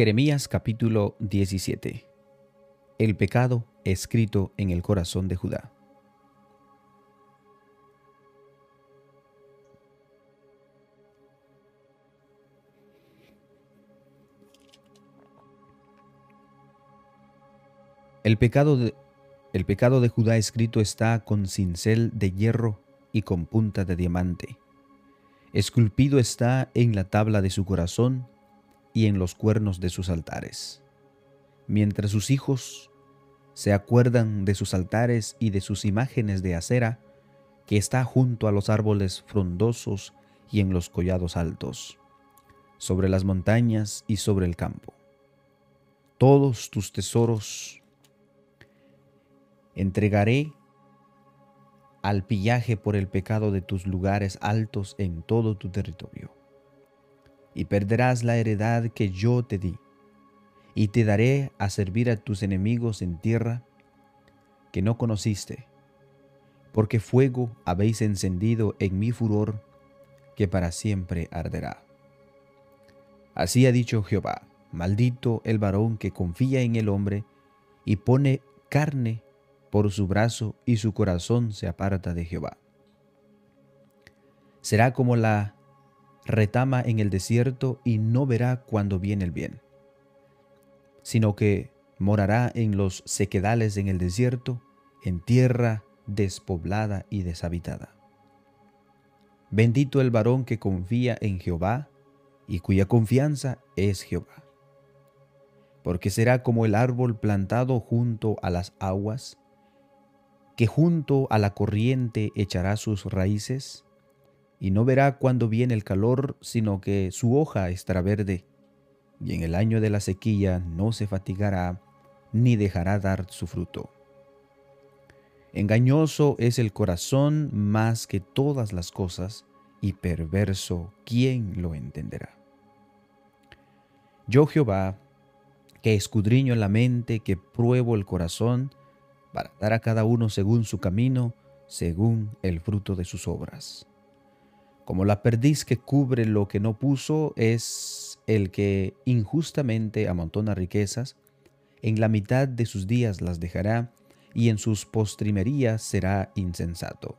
Jeremías capítulo 17 El pecado escrito en el corazón de Judá. El pecado, de, el pecado de Judá escrito está con cincel de hierro y con punta de diamante. Esculpido está en la tabla de su corazón y en los cuernos de sus altares. Mientras sus hijos se acuerdan de sus altares y de sus imágenes de acera, que está junto a los árboles frondosos y en los collados altos, sobre las montañas y sobre el campo. Todos tus tesoros entregaré al pillaje por el pecado de tus lugares altos en todo tu territorio y perderás la heredad que yo te di, y te daré a servir a tus enemigos en tierra que no conociste, porque fuego habéis encendido en mi furor, que para siempre arderá. Así ha dicho Jehová, maldito el varón que confía en el hombre y pone carne por su brazo y su corazón se aparta de Jehová. Será como la retama en el desierto y no verá cuando viene el bien, sino que morará en los sequedales en el desierto, en tierra despoblada y deshabitada. Bendito el varón que confía en Jehová y cuya confianza es Jehová. Porque será como el árbol plantado junto a las aguas, que junto a la corriente echará sus raíces, y no verá cuando viene el calor, sino que su hoja estará verde, y en el año de la sequía no se fatigará, ni dejará dar su fruto. Engañoso es el corazón más que todas las cosas, y perverso, ¿quién lo entenderá? Yo Jehová, que escudriño la mente, que pruebo el corazón, para dar a cada uno según su camino, según el fruto de sus obras. Como la perdiz que cubre lo que no puso es el que injustamente amontona riquezas, en la mitad de sus días las dejará y en sus postrimerías será insensato.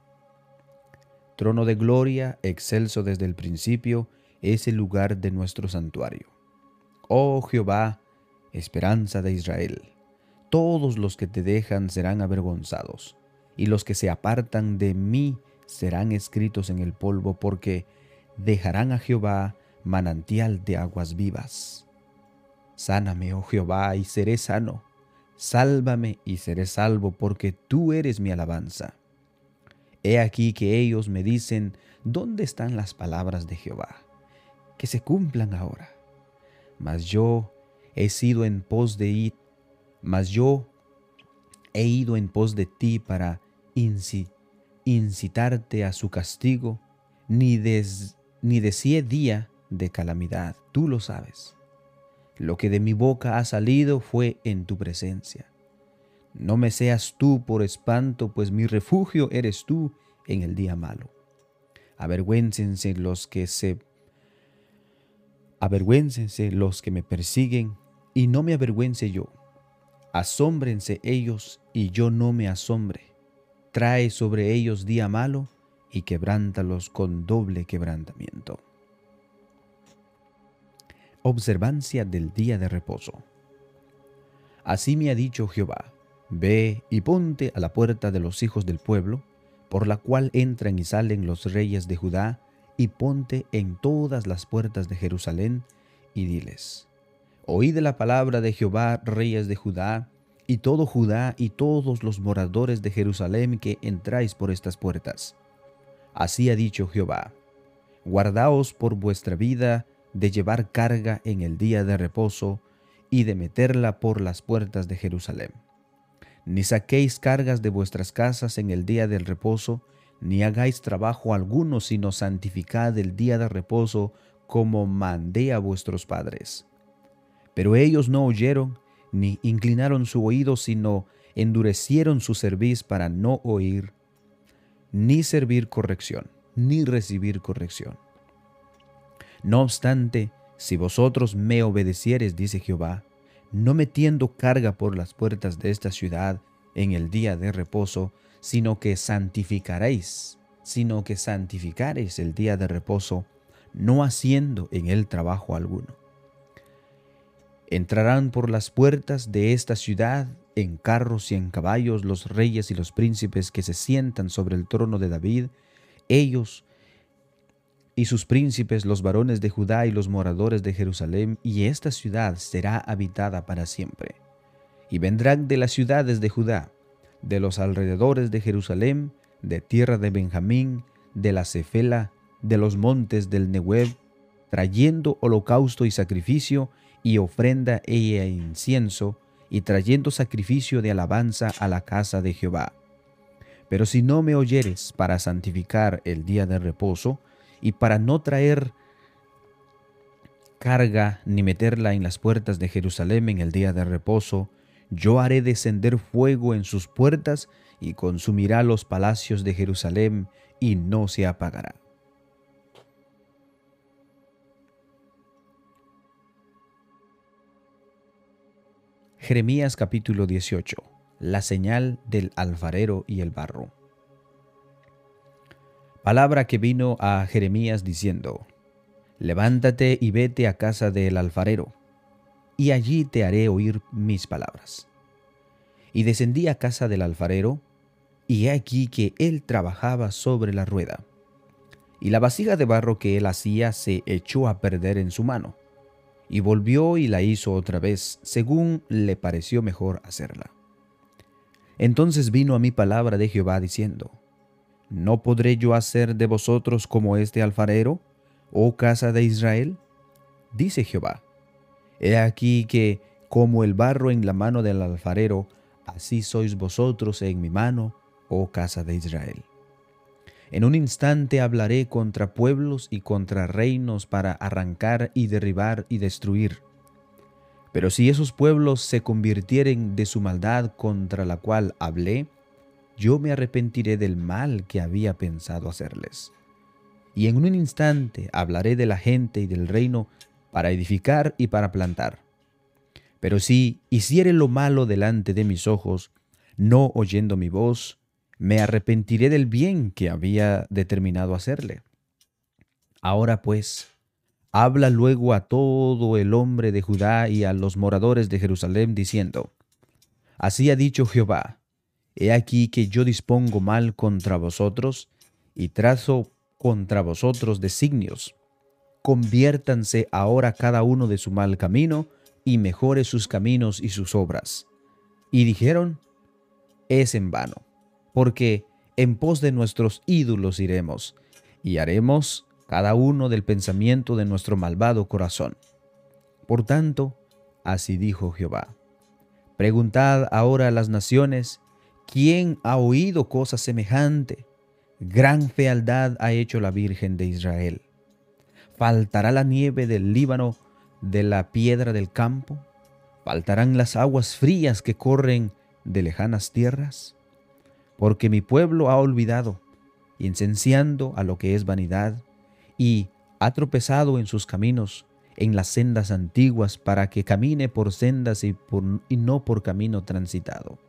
Trono de gloria, excelso desde el principio, es el lugar de nuestro santuario. Oh Jehová, esperanza de Israel, todos los que te dejan serán avergonzados, y los que se apartan de mí serán escritos en el polvo porque dejarán a Jehová manantial de aguas vivas. Sáname, oh Jehová, y seré sano. Sálvame y seré salvo, porque tú eres mi alabanza. He aquí que ellos me dicen, ¿dónde están las palabras de Jehová? Que se cumplan ahora. Mas yo he sido en pos de ir, mas yo he ido en pos de ti para incitar incitarte a su castigo, ni, des, ni día de calamidad, tú lo sabes. Lo que de mi boca ha salido fue en tu presencia. No me seas tú por espanto, pues mi refugio eres tú en el día malo. Avergüéncense los que se avergüéncense los que me persiguen y no me avergüence yo. Asómbrense ellos y yo no me asombre trae sobre ellos día malo y quebrántalos con doble quebrantamiento. Observancia del día de reposo. Así me ha dicho Jehová, ve y ponte a la puerta de los hijos del pueblo, por la cual entran y salen los reyes de Judá, y ponte en todas las puertas de Jerusalén, y diles, Oíd la palabra de Jehová, reyes de Judá, y todo Judá y todos los moradores de Jerusalén que entráis por estas puertas. Así ha dicho Jehová, guardaos por vuestra vida de llevar carga en el día de reposo y de meterla por las puertas de Jerusalén. Ni saquéis cargas de vuestras casas en el día del reposo, ni hagáis trabajo alguno, sino santificad el día de reposo como mandé a vuestros padres. Pero ellos no oyeron, ni inclinaron su oído, sino endurecieron su cerviz para no oír, ni servir corrección, ni recibir corrección. No obstante, Si vosotros me obedecieres, dice Jehová, no metiendo carga por las puertas de esta ciudad en el día de reposo, sino que santificaréis, sino que santificaréis el día de reposo, no haciendo en él trabajo alguno. Entrarán por las puertas de esta ciudad en carros y en caballos los reyes y los príncipes que se sientan sobre el trono de David, ellos y sus príncipes, los varones de Judá y los moradores de Jerusalén, y esta ciudad será habitada para siempre. Y vendrán de las ciudades de Judá, de los alrededores de Jerusalén, de tierra de Benjamín, de la Cefela, de los montes del Nehueb, trayendo holocausto y sacrificio, y ofrenda e incienso, y trayendo sacrificio de alabanza a la casa de Jehová. Pero si no me oyeres para santificar el día de reposo, y para no traer carga ni meterla en las puertas de Jerusalén en el día de reposo, yo haré descender fuego en sus puertas y consumirá los palacios de Jerusalén y no se apagará. Jeremías capítulo 18. La señal del alfarero y el barro. Palabra que vino a Jeremías diciendo, Levántate y vete a casa del alfarero, y allí te haré oír mis palabras. Y descendí a casa del alfarero, y he aquí que él trabajaba sobre la rueda, y la vasija de barro que él hacía se echó a perder en su mano y volvió y la hizo otra vez, según le pareció mejor hacerla. Entonces vino a mí palabra de Jehová diciendo, ¿No podré yo hacer de vosotros como este alfarero, oh casa de Israel? Dice Jehová, He aquí que, como el barro en la mano del alfarero, así sois vosotros en mi mano, oh casa de Israel. En un instante hablaré contra pueblos y contra reinos para arrancar y derribar y destruir. Pero si esos pueblos se convirtieren de su maldad contra la cual hablé, yo me arrepentiré del mal que había pensado hacerles. Y en un instante hablaré de la gente y del reino para edificar y para plantar. Pero si hiciere lo malo delante de mis ojos, no oyendo mi voz, me arrepentiré del bien que había determinado hacerle. Ahora pues, habla luego a todo el hombre de Judá y a los moradores de Jerusalén, diciendo, Así ha dicho Jehová, He aquí que yo dispongo mal contra vosotros y trazo contra vosotros designios. Conviértanse ahora cada uno de su mal camino y mejore sus caminos y sus obras. Y dijeron, es en vano porque en pos de nuestros ídolos iremos, y haremos cada uno del pensamiento de nuestro malvado corazón. Por tanto, así dijo Jehová. Preguntad ahora a las naciones, ¿quién ha oído cosa semejante? Gran fealdad ha hecho la Virgen de Israel. ¿Faltará la nieve del Líbano de la piedra del campo? ¿Faltarán las aguas frías que corren de lejanas tierras? Porque mi pueblo ha olvidado, incenciando a lo que es vanidad, y ha tropezado en sus caminos, en las sendas antiguas, para que camine por sendas y, y no por camino transitado.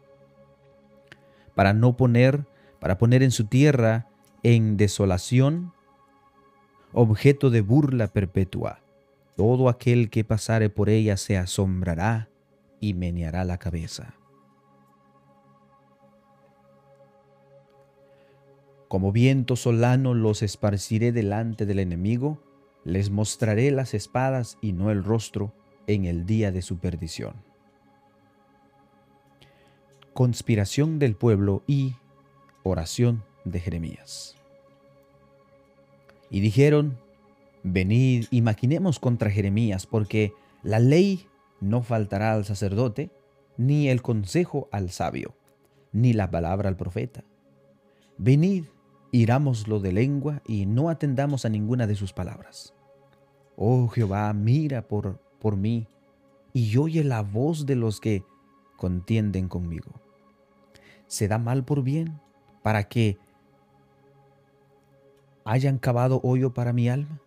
Para no poner, para poner en su tierra en desolación, objeto de burla perpetua. Todo aquel que pasare por ella se asombrará y meneará la cabeza. Como viento solano los esparciré delante del enemigo, les mostraré las espadas y no el rostro en el día de su perdición. Conspiración del pueblo y oración de Jeremías. Y dijeron, venid y maquinemos contra Jeremías, porque la ley no faltará al sacerdote, ni el consejo al sabio, ni la palabra al profeta. Venid irámoslo de lengua y no atendamos a ninguna de sus palabras. Oh Jehová, mira por, por mí y oye la voz de los que contienden conmigo. Se da mal por bien para que hayan cavado hoyo para mi alma.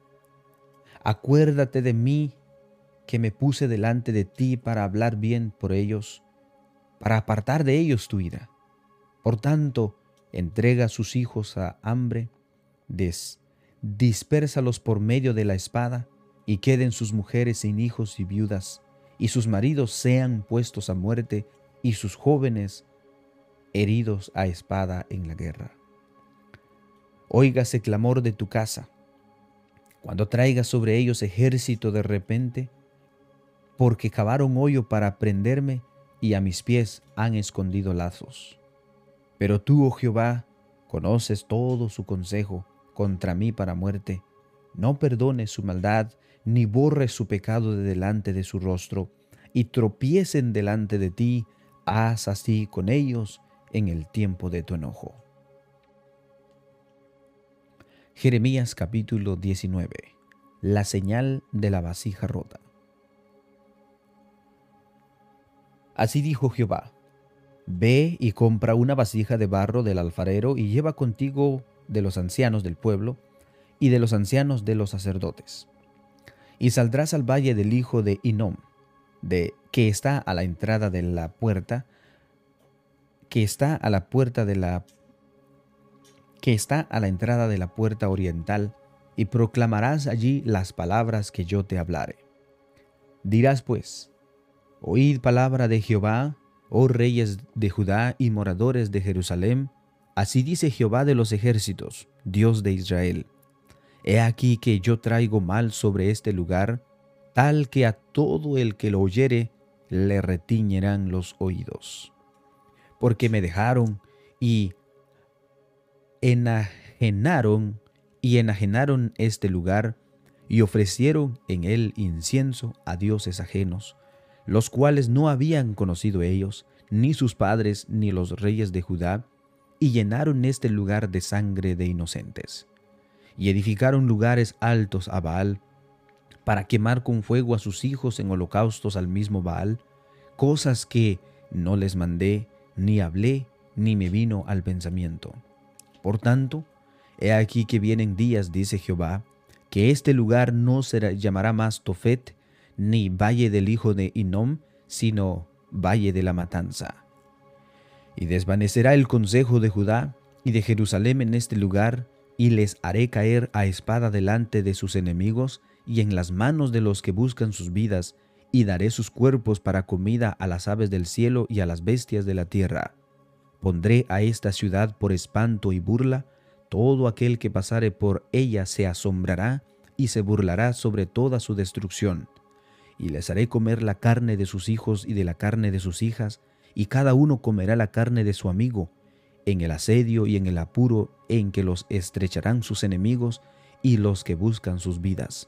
Acuérdate de mí que me puse delante de ti para hablar bien por ellos, para apartar de ellos tu ira. Por tanto, entrega a sus hijos a hambre, des, dispérsalos por medio de la espada, y queden sus mujeres sin hijos y viudas, y sus maridos sean puestos a muerte, y sus jóvenes heridos a espada en la guerra. Óigase clamor de tu casa, cuando traigas sobre ellos ejército de repente, porque cavaron hoyo para prenderme y a mis pies han escondido lazos. Pero tú, oh Jehová, conoces todo su consejo contra mí para muerte. No perdones su maldad, ni borres su pecado de delante de su rostro, y tropiecen delante de ti, haz así con ellos en el tiempo de tu enojo. Jeremías capítulo 19 La señal de la vasija rota. Así dijo Jehová, Ve y compra una vasija de barro del alfarero y lleva contigo de los ancianos del pueblo y de los ancianos de los sacerdotes. Y saldrás al valle del hijo de Inom, de que está a la entrada de la puerta, que está a la puerta de la que está a la entrada de la puerta oriental, y proclamarás allí las palabras que yo te hablare. Dirás pues, Oíd palabra de Jehová, oh reyes de Judá y moradores de Jerusalén, así dice Jehová de los ejércitos, Dios de Israel. He aquí que yo traigo mal sobre este lugar, tal que a todo el que lo oyere le retiñerán los oídos. Porque me dejaron y enajenaron y enajenaron este lugar y ofrecieron en él incienso a dioses ajenos, los cuales no habían conocido ellos, ni sus padres, ni los reyes de Judá, y llenaron este lugar de sangre de inocentes. Y edificaron lugares altos a Baal, para quemar con fuego a sus hijos en holocaustos al mismo Baal, cosas que no les mandé, ni hablé, ni me vino al pensamiento. Por tanto, he aquí que vienen días, dice Jehová, que este lugar no será, llamará más Tofet, ni valle del hijo de Inom, sino valle de la matanza. Y desvanecerá el consejo de Judá y de Jerusalén en este lugar, y les haré caer a espada delante de sus enemigos y en las manos de los que buscan sus vidas, y daré sus cuerpos para comida a las aves del cielo y a las bestias de la tierra. Pondré a esta ciudad por espanto y burla, todo aquel que pasare por ella se asombrará y se burlará sobre toda su destrucción y les haré comer la carne de sus hijos y de la carne de sus hijas, y cada uno comerá la carne de su amigo, en el asedio y en el apuro en que los estrecharán sus enemigos y los que buscan sus vidas.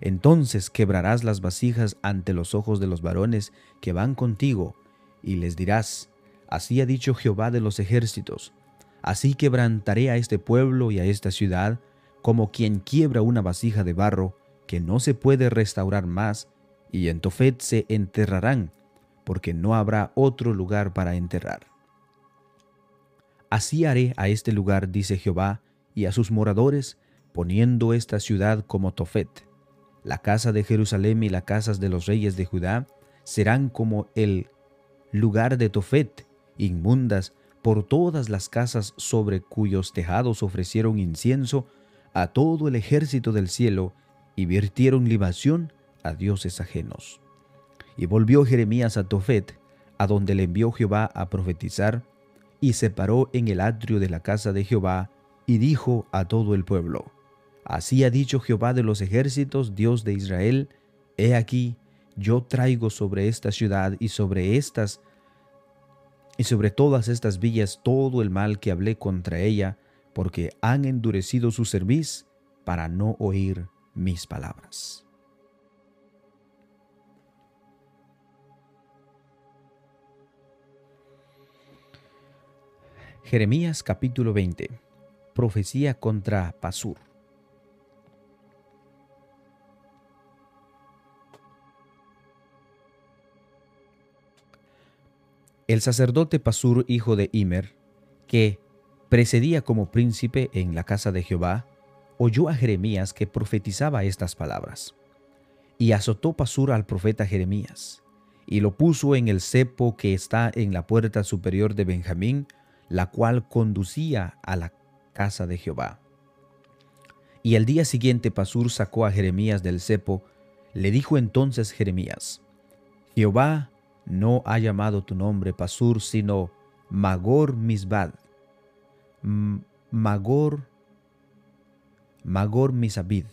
Entonces quebrarás las vasijas ante los ojos de los varones que van contigo, y les dirás, Así ha dicho Jehová de los ejércitos, así quebrantaré a este pueblo y a esta ciudad, como quien quiebra una vasija de barro, que no se puede restaurar más, y en Tofet se enterrarán, porque no habrá otro lugar para enterrar. Así haré a este lugar, dice Jehová, y a sus moradores, poniendo esta ciudad como Tofet. La casa de Jerusalén y las casas de los reyes de Judá serán como el lugar de Tofet, inmundas por todas las casas sobre cuyos tejados ofrecieron incienso a todo el ejército del cielo y virtieron libación a dioses ajenos. Y volvió Jeremías a Tofet, a donde le envió Jehová a profetizar, y se paró en el atrio de la casa de Jehová, y dijo a todo el pueblo, Así ha dicho Jehová de los ejércitos, Dios de Israel, He aquí, yo traigo sobre esta ciudad y sobre estas y sobre todas estas villas todo el mal que hablé contra ella, porque han endurecido su cerviz para no oír mis palabras. Jeremías capítulo 20. Profecía contra Pasur. El sacerdote Pasur, hijo de Imer, que precedía como príncipe en la casa de Jehová, oyó a Jeremías que profetizaba estas palabras. Y azotó Pasur al profeta Jeremías, y lo puso en el cepo que está en la puerta superior de Benjamín, la cual conducía a la casa de Jehová. Y el día siguiente Pasur sacó a Jeremías del cepo, le dijo entonces Jeremías, Jehová no ha llamado tu nombre Pasur, sino Magor Misbad, Magor, Magor Misabid,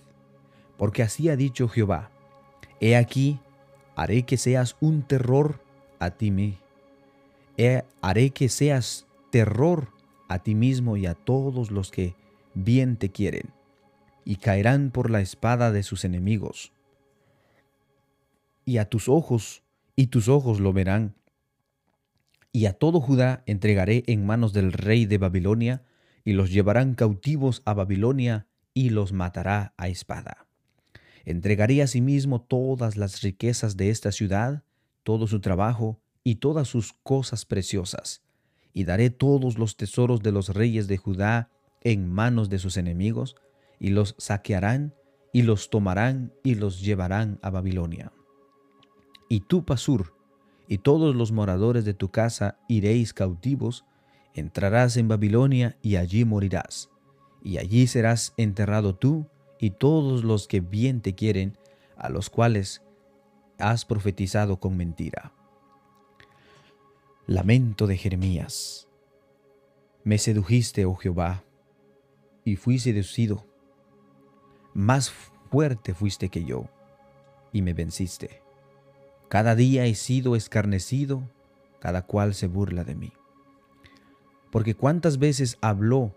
porque así ha dicho Jehová, he aquí, haré que seas un terror a ti mismo, haré que seas terror a ti mismo y a todos los que bien te quieren, y caerán por la espada de sus enemigos. Y a tus ojos, y tus ojos lo verán. Y a todo Judá entregaré en manos del rey de Babilonia, y los llevarán cautivos a Babilonia, y los matará a espada. Entregaré asimismo todas las riquezas de esta ciudad, todo su trabajo y todas sus cosas preciosas, y daré todos los tesoros de los reyes de Judá en manos de sus enemigos, y los saquearán, y los tomarán, y los llevarán a Babilonia. Y tú, Pasur, y todos los moradores de tu casa iréis cautivos, entrarás en Babilonia y allí morirás, y allí serás enterrado tú y todos los que bien te quieren, a los cuales has profetizado con mentira. Lamento de Jeremías. Me sedujiste, oh Jehová, y fui seducido. Más fuerte fuiste que yo, y me venciste. Cada día he sido escarnecido, cada cual se burla de mí. Porque cuántas veces habló,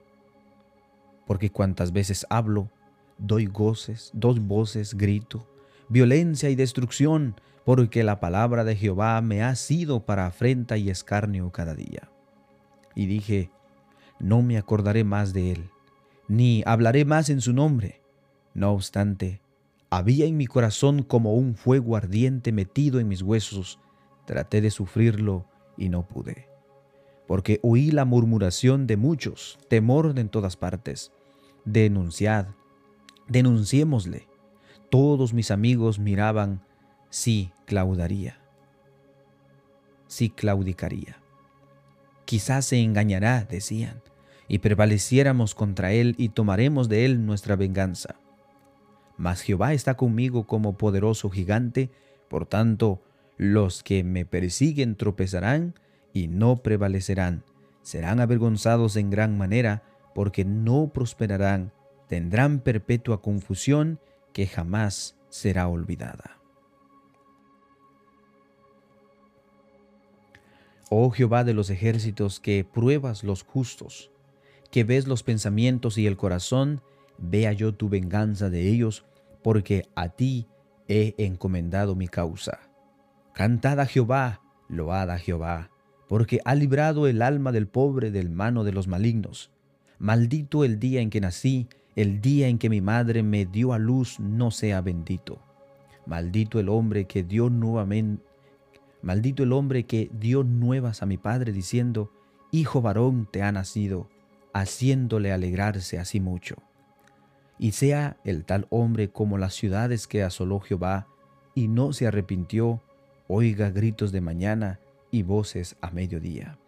porque cuántas veces hablo, doy goces, dos voces, grito, violencia y destrucción, porque la palabra de Jehová me ha sido para afrenta y escarnio cada día. Y dije, no me acordaré más de él, ni hablaré más en su nombre. No obstante, había en mi corazón como un fuego ardiente metido en mis huesos. Traté de sufrirlo y no pude. Porque oí la murmuración de muchos, temor en todas partes. Denunciad, denunciémosle. Todos mis amigos miraban sí claudaría, sí claudicaría. Quizás se engañará, decían, y prevaleciéramos contra él y tomaremos de él nuestra venganza. Mas Jehová está conmigo como poderoso gigante, por tanto, los que me persiguen tropezarán y no prevalecerán, serán avergonzados en gran manera, porque no prosperarán, tendrán perpetua confusión que jamás será olvidada. Oh Jehová de los ejércitos, que pruebas los justos, que ves los pensamientos y el corazón, vea yo tu venganza de ellos, porque a ti he encomendado mi causa. Cantad a Jehová, load a Jehová, porque ha librado el alma del pobre del mano de los malignos. Maldito el día en que nací, el día en que mi madre me dio a luz no sea bendito. Maldito el hombre que dio nuevamente Maldito el hombre que dio nuevas a mi padre diciendo, Hijo varón te ha nacido, haciéndole alegrarse así mucho. Y sea el tal hombre como las ciudades que asoló Jehová, y no se arrepintió, oiga gritos de mañana y voces a mediodía.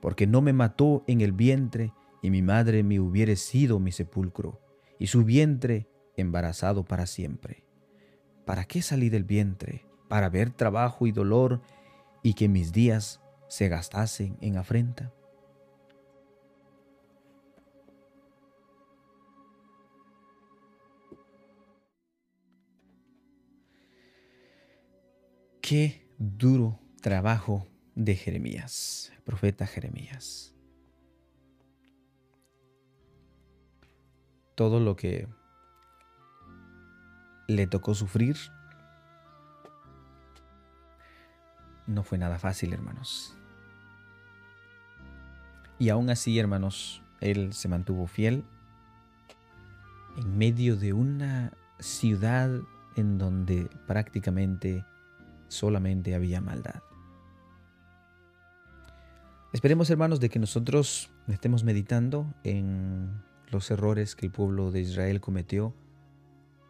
Porque no me mató en el vientre, y mi madre me hubiere sido mi sepulcro, y su vientre embarazado para siempre. ¿Para qué salí del vientre? para ver trabajo y dolor y que mis días se gastasen en afrenta? Qué duro trabajo de Jeremías, profeta Jeremías. Todo lo que le tocó sufrir no fue nada fácil, hermanos. Y aún así, hermanos, él se mantuvo fiel en medio de una ciudad en donde prácticamente solamente había maldad. Esperemos, hermanos, de que nosotros estemos meditando en los errores que el pueblo de Israel cometió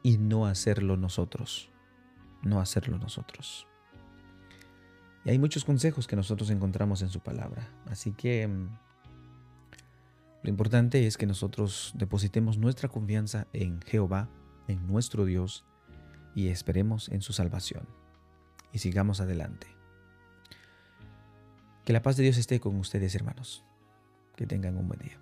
y no hacerlo nosotros. No hacerlo nosotros. Y hay muchos consejos que nosotros encontramos en su palabra. Así que mm, lo importante es que nosotros depositemos nuestra confianza en Jehová, en nuestro Dios, y esperemos en su salvación. Y sigamos adelante. Que la paz de Dios esté con ustedes, hermanos. Que tengan un buen día.